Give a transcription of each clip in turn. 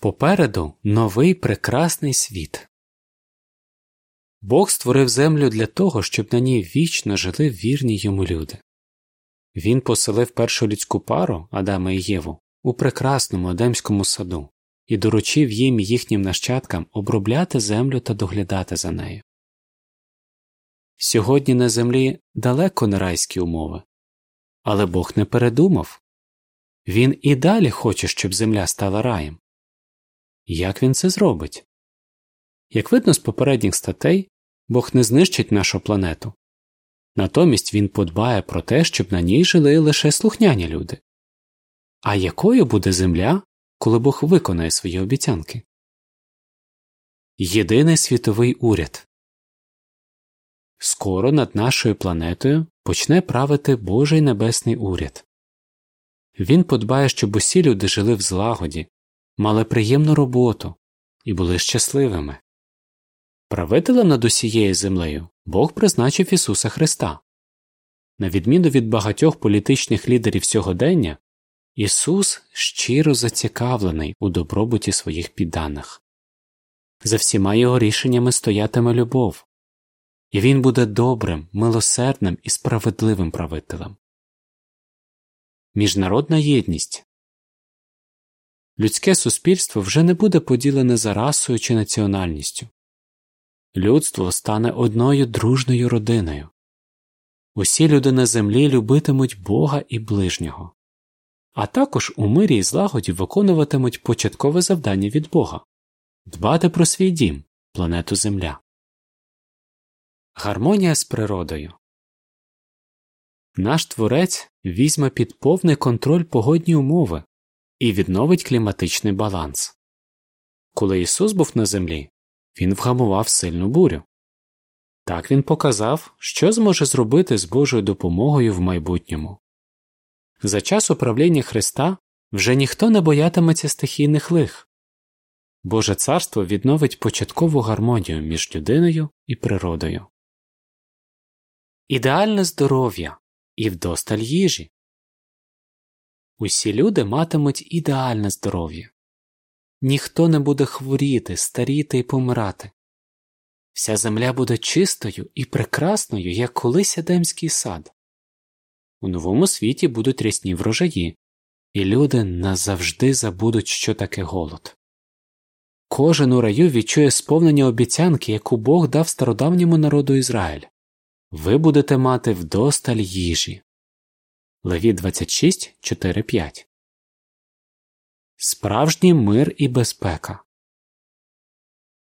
Попереду новий прекрасний світ. Бог створив землю для того, щоб на ній вічно жили вірні йому люди. Він поселив першу людську пару Адама і Єву у прекрасному Едемському саду і доручив їм і їхнім нащадкам обробляти землю та доглядати за нею. Сьогодні на землі далеко не райські умови, але Бог не передумав він і далі хоче, щоб земля стала раєм. Як він це зробить? Як видно з попередніх статей, Бог не знищить нашу планету. Натомість він подбає про те, щоб на ній жили лише слухняні люди. А якою буде земля, коли Бог виконає свої обіцянки? Єдиний світовий уряд Скоро над нашою планетою почне правити Божий небесний уряд. Він подбає, щоб усі люди жили в злагоді, мали приємну роботу і були щасливими. Правителем над усією землею Бог призначив Ісуса Христа. На відміну від багатьох політичних лідерів сьогодення, Ісус щиро зацікавлений у добробуті своїх підданих. За всіма його рішеннями стоятиме любов, і він буде добрим, милосердним і справедливим правителем. Міжнародна єдність Людське суспільство вже не буде поділене за расою чи національністю. Людство стане одною дружною родиною. Усі люди на землі любитимуть Бога і ближнього, а також у мирі і злагоді виконуватимуть початкове завдання від Бога дбати про свій дім, планету Земля. Гармонія з природою Наш творець візьме під повний контроль погодні умови і відновить кліматичний баланс. Коли Ісус був на землі, Він вгамував сильну бурю. Так він показав, що зможе зробити з Божою допомогою в майбутньому. За час управління Христа вже ніхто не боятиметься стихійних лих. Боже царство відновить початкову гармонію між людиною і природою. Ідеальне здоров'я і вдосталь їжі. Усі люди матимуть ідеальне здоров'я. Ніхто не буде хворіти, старіти і помирати. Вся земля буде чистою і прекрасною, як колись Едемський сад. У новому світі будуть рясні врожаї, і люди назавжди забудуть, що таке голод. Кожен у раю відчує сповнення обіцянки, яку Бог дав стародавньому народу Ізраїль ви будете мати вдосталь їжі. Леві 26, 4, 5 Справжній мир і безпека.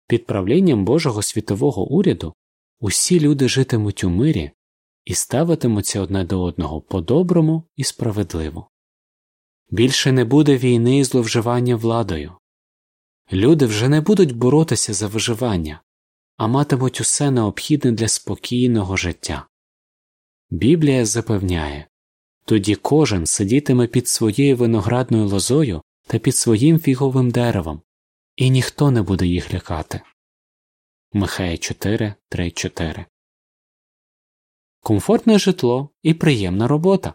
Під правлінням Божого світового уряду усі люди житимуть у мирі і ставитимуться одне до одного по-доброму і справедливо. Більше не буде війни і зловживання владою. Люди вже не будуть боротися за виживання, а матимуть усе необхідне для спокійного життя. Біблія запевняє тоді кожен сидітиме під своєю виноградною лозою та під своїм фіговим деревом, і ніхто не буде їх лякати. Михея 4, 3, 4 Комфортне житло і приємна робота.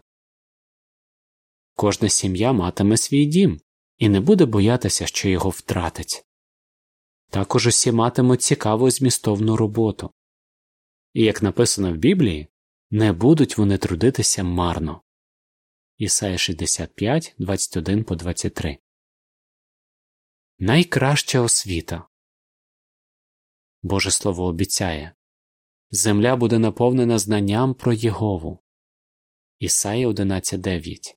Кожна сім'я матиме свій дім і не буде боятися, що його втратить. Також усі матимуть цікаву змістовну роботу. І, як написано в Біблії, не будуть вони трудитися марно. Ісая 65, 21 по 23 Найкраща освіта Боже Слово обіцяє Земля буде наповнена знанням про Єгову. Ісая 11.9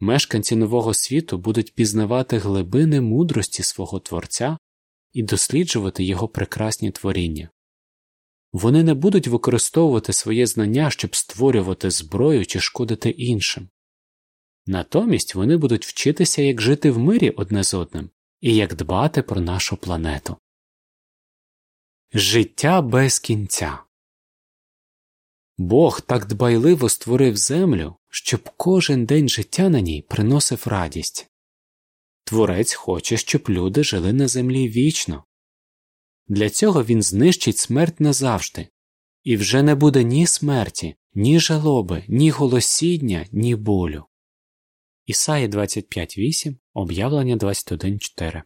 Мешканці нового світу будуть пізнавати глибини мудрості свого Творця і досліджувати його прекрасні творіння. Вони не будуть використовувати своє знання, щоб створювати зброю чи шкодити іншим. Натомість вони будуть вчитися, як жити в мирі одне з одним і як дбати про нашу планету. Життя без кінця Бог так дбайливо створив землю, щоб кожен день життя на ній приносив радість. Творець хоче, щоб люди жили на землі вічно. Для цього він знищить смерть назавжди, і вже не буде ні смерті, ні жалоби, ні голосіння, ні болю. Ісаї 25.8, об'явлення 21.4.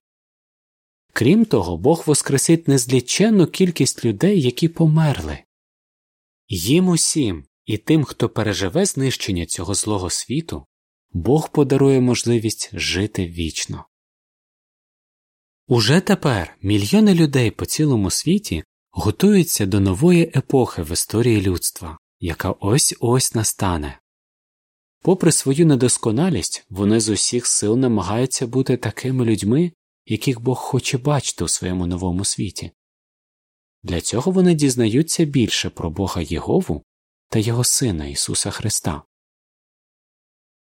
Крім того, Бог воскресить незліченну кількість людей, які померли. Їм усім і тим, хто переживе знищення цього злого світу, Бог подарує можливість жити вічно. Уже тепер мільйони людей по цілому світі готуються до нової епохи в історії людства, яка ось ось настане. Попри свою недосконалість, вони з усіх сил намагаються бути такими людьми, яких Бог хоче бачити у своєму новому світі. Для цього вони дізнаються більше про Бога Єгову та Його Сина Ісуса Христа.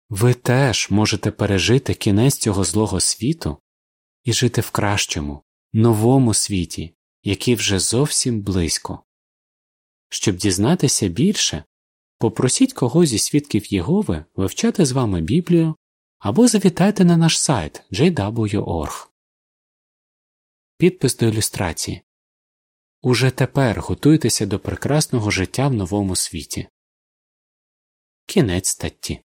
Ви теж можете пережити кінець цього злого світу і жити в кращому, новому світі, який вже зовсім близько. Щоб дізнатися більше, попросіть когось зі свідків Єгови вивчати з вами Біблію або завітайте на наш сайт jw.org. Підпис до ілюстрації Уже тепер готуйтеся до прекрасного життя в новому світі. Кінець статті